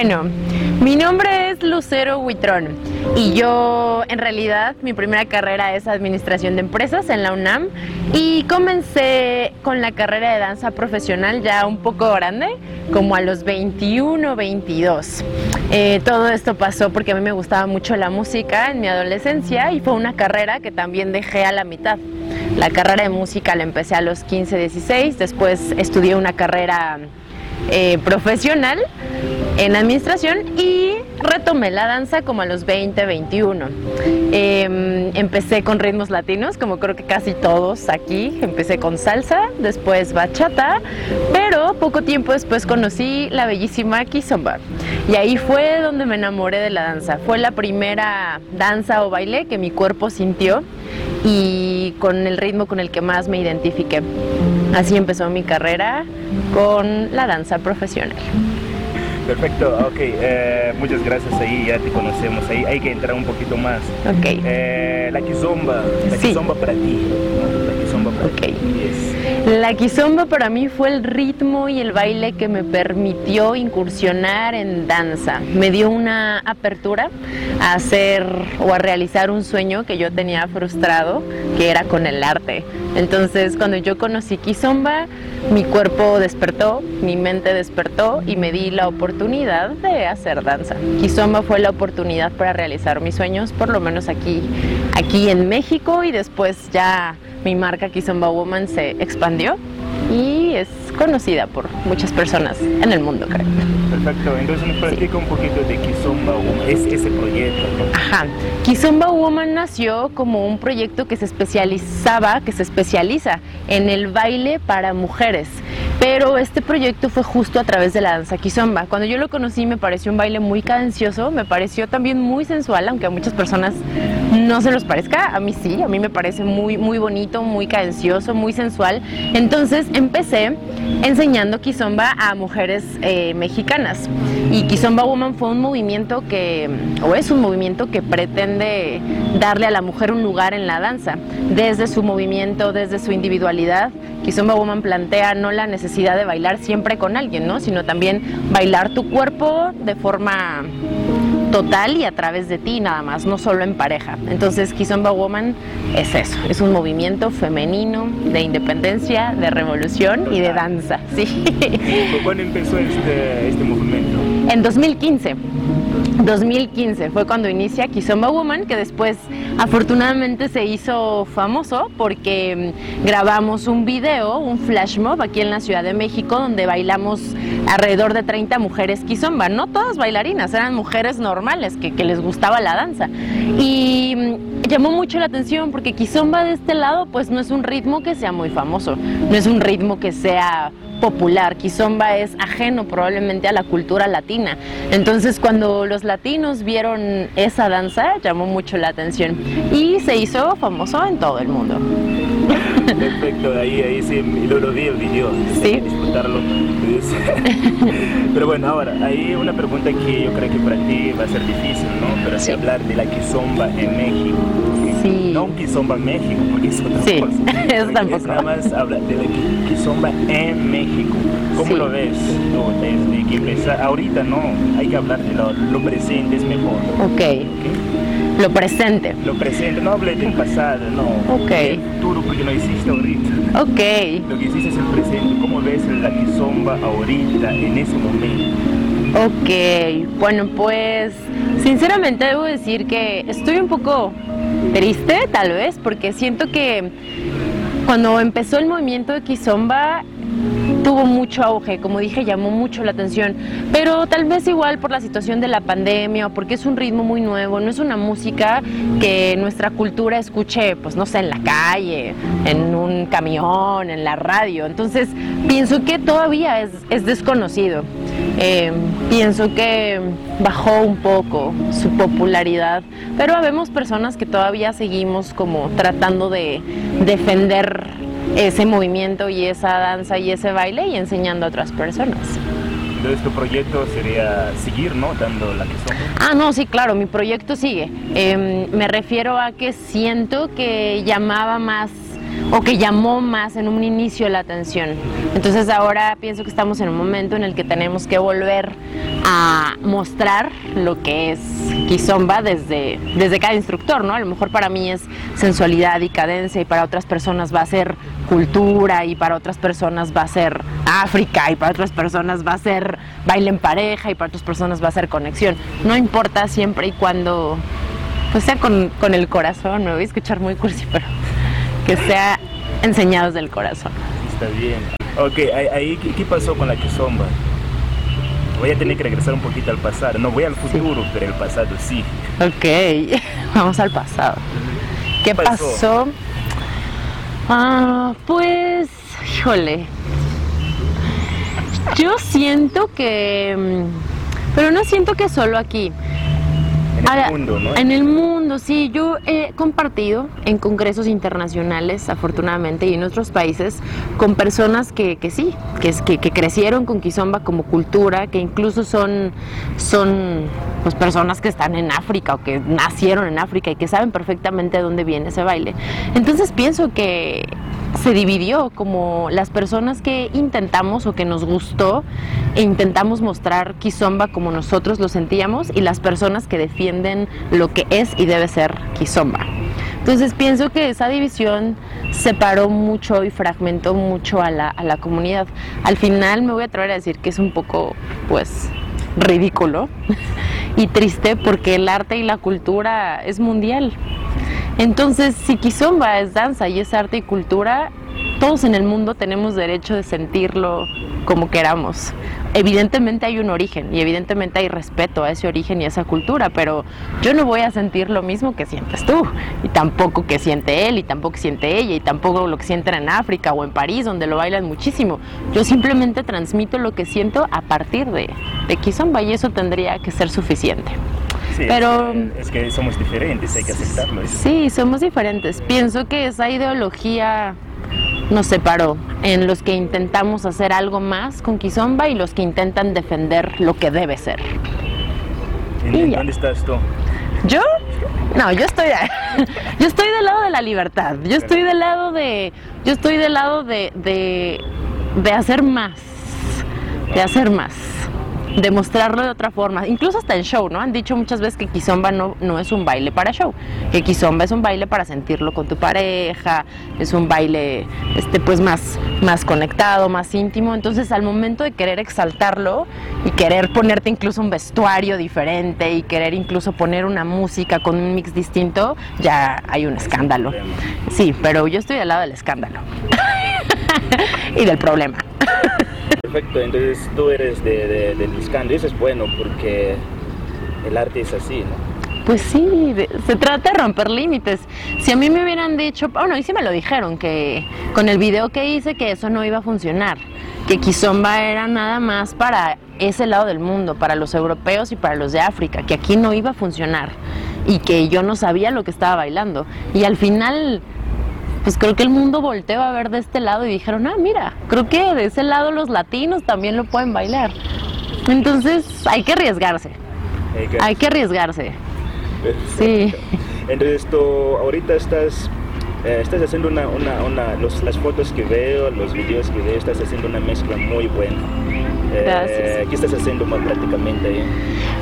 Bueno, mi nombre es Lucero Huitrón y yo en realidad mi primera carrera es administración de empresas en la UNAM y comencé con la carrera de danza profesional ya un poco grande, como a los 21, 22. Eh, todo esto pasó porque a mí me gustaba mucho la música en mi adolescencia y fue una carrera que también dejé a la mitad. La carrera de música la empecé a los 15, 16, después estudié una carrera eh, profesional en administración y retomé la danza como a los 20, 21. Em, empecé con ritmos latinos, como creo que casi todos aquí. Empecé con salsa, después bachata, pero poco tiempo después conocí la bellísima kizomba. Y ahí fue donde me enamoré de la danza. Fue la primera danza o baile que mi cuerpo sintió y con el ritmo con el que más me identifiqué. Así empezó mi carrera con la danza profesional. Perfecto, ok, eh, muchas gracias ahí, ya te conocemos, ahí hay que entrar un poquito más. Ok. Eh, la kizomba, la kizomba para ti, la kizomba para Ok. ti. La kizomba para mí fue el ritmo y el baile que me permitió incursionar en danza. Me dio una apertura a hacer o a realizar un sueño que yo tenía frustrado, que era con el arte. Entonces, cuando yo conocí kizomba, mi cuerpo despertó, mi mente despertó y me di la oportunidad de hacer danza. Kizomba fue la oportunidad para realizar mis sueños, por lo menos aquí, aquí en México y después ya mi marca Kizomba Woman se expandió y es conocida por muchas personas en el mundo, creo. Perfecto, entonces nos platica un poquito de kizomba, es ese proyecto, ¿no? Ajá. Kizomba Woman nació como un proyecto que se especializaba, que se especializa en el baile para mujeres. Pero este proyecto fue justo a través de la danza kizomba. Cuando yo lo conocí me pareció un baile muy cadencioso, me pareció también muy sensual, aunque a muchas personas no se los parezca, a mí sí, a mí me parece muy, muy bonito, muy cadencioso, muy sensual. Entonces empecé enseñando kizomba a mujeres eh, mexicanas. Y Kizomba Woman fue un movimiento que, o es un movimiento que pretende darle a la mujer un lugar en la danza, desde su movimiento, desde su individualidad. Kizomba Woman plantea no la necesidad de bailar siempre con alguien, ¿no? sino también bailar tu cuerpo de forma total y a través de ti nada más, no solo en pareja. Entonces Kizomba Woman es eso, es un movimiento femenino de independencia, de revolución y de danza, sí. ¿Cuándo empezó este, este movimiento? En 2015. 2015 fue cuando inicia Kizomba Woman, que después afortunadamente se hizo famoso porque mm, grabamos un video, un flash mob aquí en la Ciudad de México, donde bailamos alrededor de 30 mujeres Kizomba. No todas bailarinas, eran mujeres normales que, que les gustaba la danza. Y mm, llamó mucho la atención porque Kizomba de este lado, pues no es un ritmo que sea muy famoso, no es un ritmo que sea popular. Kizomba es ajeno probablemente a la cultura latina. Entonces cuando los latinos vieron esa danza llamó mucho la atención y se hizo famoso en todo el mundo. Perfecto, ahí, ahí sí, lo, lo vi el video, Sí. disfrutarlo. Pero bueno, ahora, hay una pregunta que yo creo que para ti va a ser difícil, ¿no? Pero sí Sí. hablar de la kizomba en México. Sí. No un kizomba México, porque es otra Sí, cosa. eso tampoco. Es nada más hablar de la ki- kizomba en México. ¿Cómo Sí. lo ves tú desde que? Ahorita no, hay que hablar de lo, lo presente, es mejor. Ok, ¿ok? lo presente. Lo presente, no hable del pasado, no. Ok. El futuro, porque no existe ahorita. Ok, Lo que hiciste es el presente. ¿Cómo ves la kizomba ahorita, en ese momento? ok. Bueno, pues sinceramente debo decir que estoy un poco triste tal vez porque siento que cuando empezó el movimiento de Kizomba tuvo mucho auge, como dije, llamó mucho la atención, pero tal vez igual por la situación de la pandemia o porque es un ritmo muy nuevo, no es una música que nuestra cultura escuche, pues no sé, en la calle, en un camión, en la radio, entonces pienso que todavía es, es desconocido. Eh, pienso que bajó un poco su popularidad, pero habemos personas que todavía seguimos como tratando de defender ese movimiento y esa danza y ese baile y enseñando a otras personas. Entonces tu proyecto sería seguir, ¿no? Dando la kizomba. Ah, no, sí, claro, mi proyecto sigue. Eh, me refiero a que siento que llamaba más o que llamó más en un inicio la atención. Entonces ahora pienso que estamos en un momento en el que tenemos que volver a mostrar lo que es Kizomba desde, desde cada instructor, ¿no? A lo mejor para mí es sensualidad y cadencia y para otras personas va a ser cultura y para otras personas va a ser África y para otras personas va a ser baile en pareja y para otras personas va a ser conexión. No importa siempre y cuando pues sea con, con el corazón, me voy a escuchar muy cursi, pero que sea enseñados del corazón. Está bien. Ok, ahí, ¿qué, pasó con la Kizomba? Voy a tener que regresar un poquito al pasado. No voy al futuro, pero el pasado sí. Ok, vamos al pasado. ¿Qué pasó? Ah, pues, híjole. Yo siento que, mm, pero no siento que solo aquí. En el mundo, ¿no? En el mundo, sí. Yo he compartido en congresos internacionales, afortunadamente, y en otros países, con personas que, que sí, que, que, que crecieron con Kizomba como cultura, que incluso son, son pues, personas que están en África o que nacieron en África y que saben perfectamente de dónde viene ese baile. Entonces pienso que se dividió como las personas que intentamos o que nos gustó e intentamos mostrar Kizomba como nosotros lo sentíamos y las personas que defienden lo que es y debe ser Kizomba. Entonces pienso que esa división separó mucho y fragmentó mucho a la, a la comunidad. Al final me voy a atrever a decir que es un poco, pues, ridículo y triste porque el arte y la cultura es mundial. Entonces, si Kizomba es danza y es arte y cultura, todos en el mundo tenemos derecho de sentirlo como queramos. Evidentemente hay un origen y evidentemente hay respeto a ese origen y a esa cultura, pero yo no voy a sentir lo mismo que sientes tú, y tampoco que siente él, y tampoco que siente ella, y tampoco lo que sienten en África o en París, donde lo bailan muchísimo. Yo simplemente transmito lo que siento a partir de, de Kizomba y eso tendría que ser suficiente. Sí, Pero- es que, somos diferentes, hay que aceptarlo. ¿eh? Sí, somos diferentes. Pienso que esa ideología nos separó en los que intentamos hacer algo más con Kizomba y los que intentan defender lo que debe ser. ¿En, dónde estás tú? ¿Yo? No, yo estoy yo estoy del lado de la libertad. Yo estoy del lado de yo estoy del lado de de, de hacer más. De hacer más. De mostrarlo de otra forma, incluso hasta en show, ¿no? Han dicho muchas veces que Kizomba no, no es un baile para show, que Kizomba es un baile para sentirlo con tu pareja, es un baile este pues más, más conectado, más íntimo. Entonces al momento de querer exaltarlo y querer ponerte incluso un vestuario diferente y querer incluso poner una música con un mix distinto, ya hay un escándalo. Sí, pero yo estoy del lado del escándalo y del problema. Perfecto, entonces tú eres de, de, del escándalo. Eso es bueno porque el arte es así, ¿no? Pues sí, se trata de romper límites. Si a mí me hubieran dicho, bueno, y sí me lo dijeron, que con el video que hice que eso no iba a funcionar, que Kizomba era nada más para ese lado del mundo, para los europeos y para los de África, que aquí no iba a funcionar y que yo no sabía lo que estaba bailando. Y al final, pues creo que el mundo volteó a ver de este lado y dijeron, ah, mira, creo que de ese lado los latinos también lo pueden bailar. Entonces hay que arriesgarse, Hay que- hay que arriesgarse. Sí. Entonces tú ahorita estás, eh, estás haciendo una, una, una los- las fotos que veo, los videos que veo, estás haciendo una mezcla muy buena. Eh. ¿Qué estás haciendo más prácticamente ahí?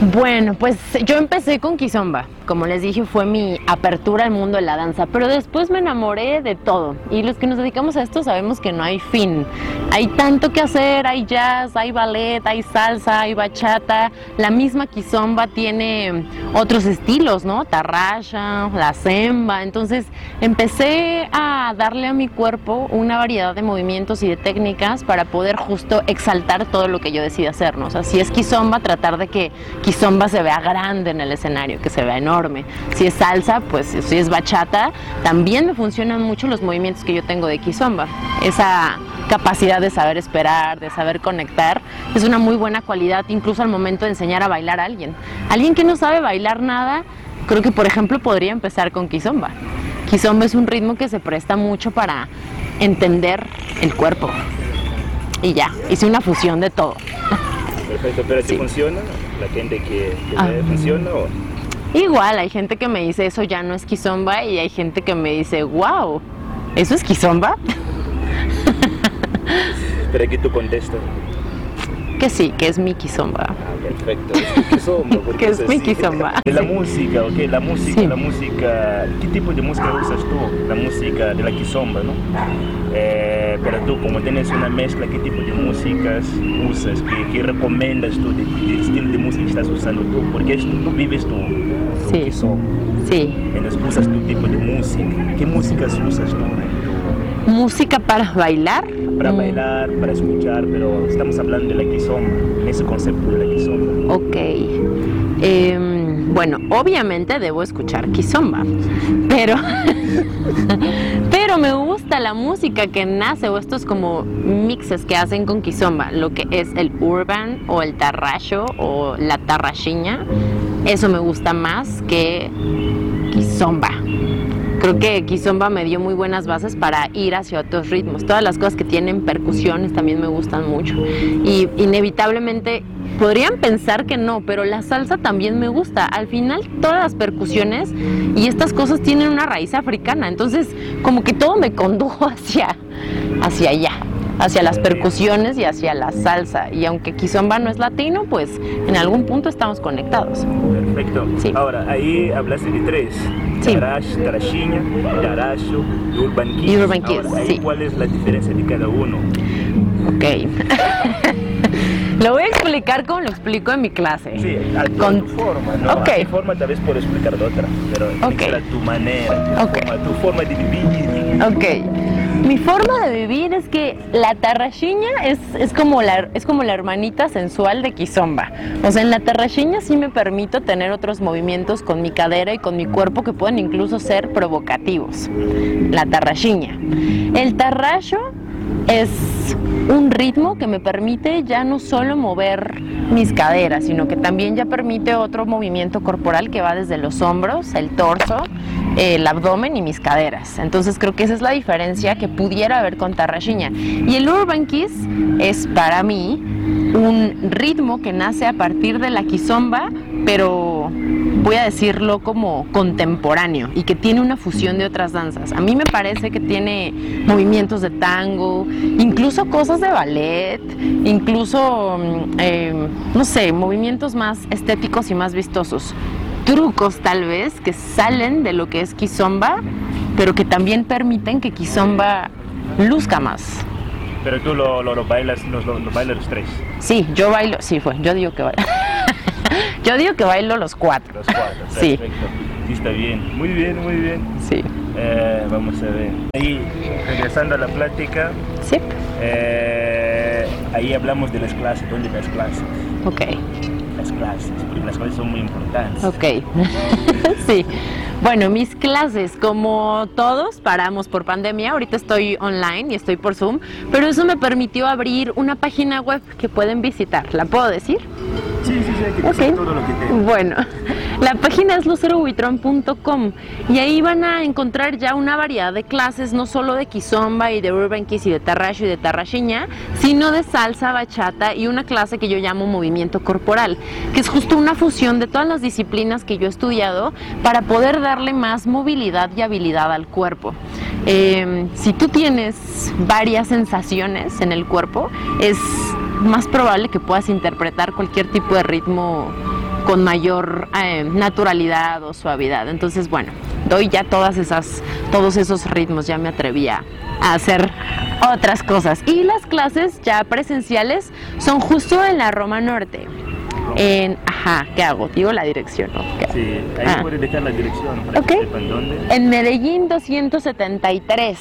Bueno, pues yo empecé con Kizomba. Como les dije, fue mi apertura al mundo de la danza, pero después me enamoré de todo. Y los que nos dedicamos a esto sabemos que no hay fin. Hay tanto que hacer, hay jazz, hay ballet, hay salsa, hay bachata. La misma Kizomba tiene otros estilos, ¿no? Tarrasha, la semba. Entonces empecé a darle a mi cuerpo una variedad de movimientos y de técnicas para poder justo exaltar todo lo que yo decida hacer, ¿no? O si es Kizomba, tratar de que Kizomba se vea grande en el escenario, que se vea enorme. Si es salsa, pues si es bachata, también me funcionan mucho los movimientos que yo tengo de Kizomba. Esa capacidad de saber esperar, de saber conectar, es una muy buena cualidad incluso al momento de enseñar a bailar a alguien. Alguien que no sabe bailar nada, creo que por ejemplo podría empezar con Kizomba. Kizomba es un ritmo que se presta mucho para entender el cuerpo. Y ya, hice una fusión de todo. Perfecto, pero si Sí. funciona, la gente que, que Ah. funciona o Igual, hay gente que me dice eso ya no es Kizomba y hay gente que me dice, wow, ¿Eso es kizomba? Pero aquí tú contestas. Que sí, que es mi kizomba. Ah, perfecto. Es Que es mi así. kizomba. De la música, ok. La música, Sí. la música. ¿Qué tipo de música usas tú? La música de la kizomba, ¿no? Eh, pero tú, como tienes una mezcla, ¿qué tipo de músicas usas? ¿Qué, qué recomiendas tú de, de de música que estás usando tú? Porque tú vives tu, tu Sí. kizomba. Sí. Entonces usas tu tipo de música. ¿Qué músicas usas tú? Música para bailar. Para Mm, bailar, para escuchar, pero estamos hablando de la kizomba, ese concepto de la kizomba. Ok. Em, bueno, obviamente debo escuchar kizomba, pero, pero me gusta la música que nace o estos como mixes que hacen con kizomba, lo que es el urban o el tarracho o la tarrachiña, eso me gusta más que kizomba. Creo que Kizomba me dio muy buenas bases para ir hacia otros ritmos. Todas las cosas que tienen percusiones también me gustan mucho. Y inevitablemente podrían pensar que no, pero la salsa también me gusta. Al final todas las percusiones y estas cosas tienen una raíz africana. Entonces como que todo me condujo hacia, hacia allá, hacia las percusiones y hacia la salsa. Y aunque Kizomba no es latino, pues en algún punto estamos conectados. Perfecto. Sí. Ahora, ahí hablaste de tres. Sí. Tarash, Tarashinha, Taracho y Urban Kids. Y Urban Kids, Ahora, ahí, sí. ¿Cuál es la diferencia de cada uno? Ok. lo voy a explicar como lo explico en mi clase. Sí, a tu, Con- a tu forma, ¿no? Ok. A forma tal vez puedo explicar de otra, pero Ok. a tu manera, tu, Ok. forma, tu forma de vivir. Ok. Mi forma de vivir es que la tarrachiña es, es, como la, es como la hermanita sensual de Kizomba. O sea, en la tarrachiña sí me permito tener otros movimientos con mi cadera y con mi cuerpo que pueden incluso ser provocativos. La tarrachiña. El tarracho es un ritmo que me permite ya no solo mover mis caderas, sino que también ya permite otro movimiento corporal que va desde los hombros, el torso, el abdomen y mis caderas. Entonces creo que esa es la diferencia que pudiera haber con Tarrachiña. Y el Urban Kiss es para mí un ritmo que nace a partir de la kizomba, pero voy a decirlo como contemporáneo y que tiene una fusión de otras danzas. A mí me parece que tiene movimientos de tango, incluso cosas de ballet, incluso, mm, eh, no sé, movimientos más estéticos y más vistosos. Trucos tal vez que salen de lo que es kizomba, pero que también permiten que kizomba luzca más. Pero tú lo, lo, lo bailas, los, lo, lo bailas los tres, Sí, yo bailo, sí fue, yo digo que bailo. yo digo que bailo los cuatro. los cuatro. Sí. Perfecto. Sí, está bien. Muy bien, muy bien. Sí. Eh, vamos a ver. Ahí, regresando a la plática, Sí. eh, ahí hablamos de las clases. ¿Dónde las clases? Ok. Las clases, porque las clases son muy importantes. Ok. sí. Bueno, mis clases, como todos, paramos por pandemia. Ahorita estoy online y estoy por Zoom, pero eso me permitió abrir una página web que pueden visitar. ¿La puedo decir? Sí, sí, sí, hay que Ok. decir todo lo que te... Bueno, la página es lucerobuitrón.com y ahí van a encontrar ya una variedad de clases, no solo de kizomba y de urban kiss y de tarracho y de tarrachiña, sino de salsa, bachata y una clase que yo llamo movimiento corporal, que es justo una fusión de todas las disciplinas que yo he estudiado para poder darle más movilidad y habilidad al cuerpo. Eh, si tú tienes varias sensaciones en el cuerpo, es más probable que puedas interpretar cualquier tipo de ritmo con mayor eh, naturalidad o suavidad. Entonces, bueno, doy ya todas esas, todos esos ritmos, ya me atrevía a hacer otras cosas. Y las clases ya presenciales son justo en la Roma Norte. En, ajá, ¿qué hago? Digo la dirección. Sí, ahí Ah. puedes dejar la dirección para Ok. que sepan dónde. En Medellín 273,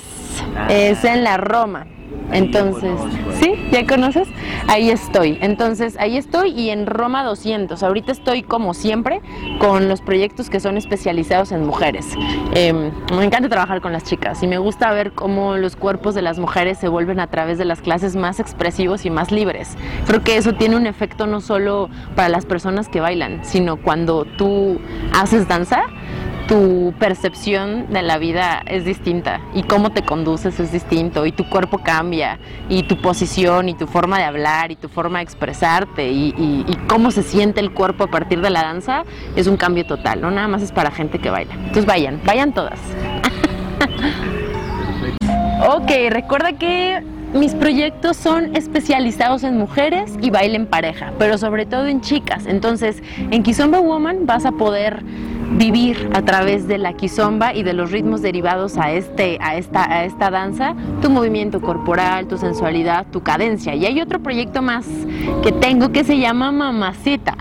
Ah. es en la Roma. Entonces. ¿sí? ¿Ya conoces? Ahí estoy. Entonces, ahí estoy y en Roma 200. Ahorita estoy como siempre con los proyectos que son especializados en mujeres. Eh, me encanta trabajar con las chicas y me gusta ver cómo los cuerpos de las mujeres se vuelven a través de las clases más expresivos y más libres. Creo que eso tiene un efecto no solo para las personas que bailan, sino cuando tú haces danza, tu percepción de la vida es distinta y cómo te conduces es distinto y tu cuerpo cambia y tu posición y tu forma de hablar y tu forma de expresarte y, cómo se siente el cuerpo a partir de la danza es un cambio total, no nada más es para gente que baila. Entonces vayan, vayan todas. Ok, recuerda que mis proyectos son especializados en mujeres y baile en pareja, pero sobre todo en chicas. Entonces, en Kizomba Woman vas a poder vivir a través de la kizomba y de los ritmos derivados a, este, a, esta, a esta danza tu movimiento corporal, tu sensualidad, tu cadencia. Y hay otro proyecto más que tengo que se llama Mamacita.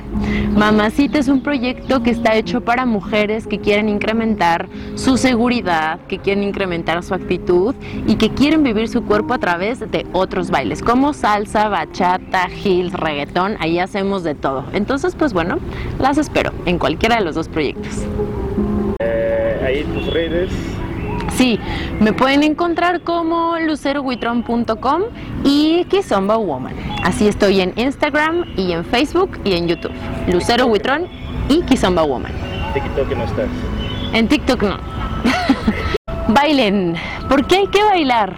Mamacita es un proyecto que está hecho para mujeres que quieren incrementar su seguridad, que quieren incrementar su actitud y que quieren vivir su cuerpo a través de otros bailes, como salsa, bachata, heels, reggaetón, ahí hacemos de todo. Entonces, pues bueno, las espero en cualquiera de los dos proyectos. Eh, ahí tus redes. Sí, me pueden encontrar como lucerohuitron.com y Kizomba Woman. Así estoy en Instagram y en Facebook y en YouTube. Lucero Huitrón y Kizomba Woman. TikTok no estás. En TikTok no. Bailen. ¿Por qué hay que bailar?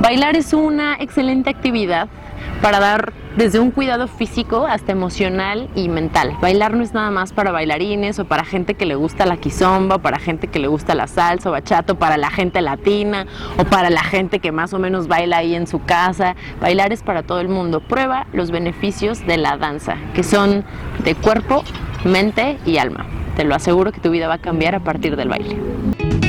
Bailar es una excelente actividad para dar desde un cuidado físico hasta emocional y mental. Bailar no es nada más para bailarines o para gente que le gusta la quizomba, para gente que le gusta la salsa o bachato, para la gente latina o para la gente que más o menos baila ahí en su casa. Bailar es para todo el mundo. Prueba los beneficios de la danza, que son de cuerpo, mente y alma. Te lo aseguro que tu vida va a cambiar a partir del baile.